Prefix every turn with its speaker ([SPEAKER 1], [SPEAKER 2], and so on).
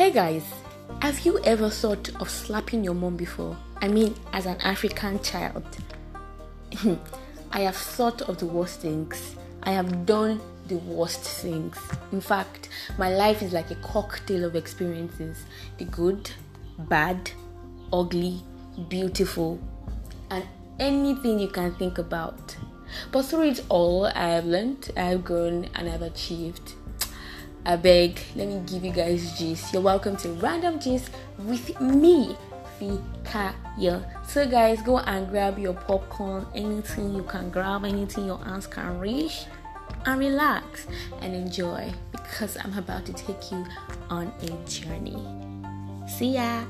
[SPEAKER 1] Hey guys, have you ever thought of slapping your mom before? I mean, as an African child. I have thought of the worst things. I have done the worst things. In fact, my life is like a cocktail of experiences the good, bad, ugly, beautiful, and anything you can think about. But through it all, I have learned, I have grown, and I have achieved. I beg, let me give you guys gist. You're welcome to Random Gist with me, Fikayo. So, guys, go and grab your popcorn, anything you can grab, anything your hands can reach, and relax and enjoy because I'm about to take you on a journey. See ya.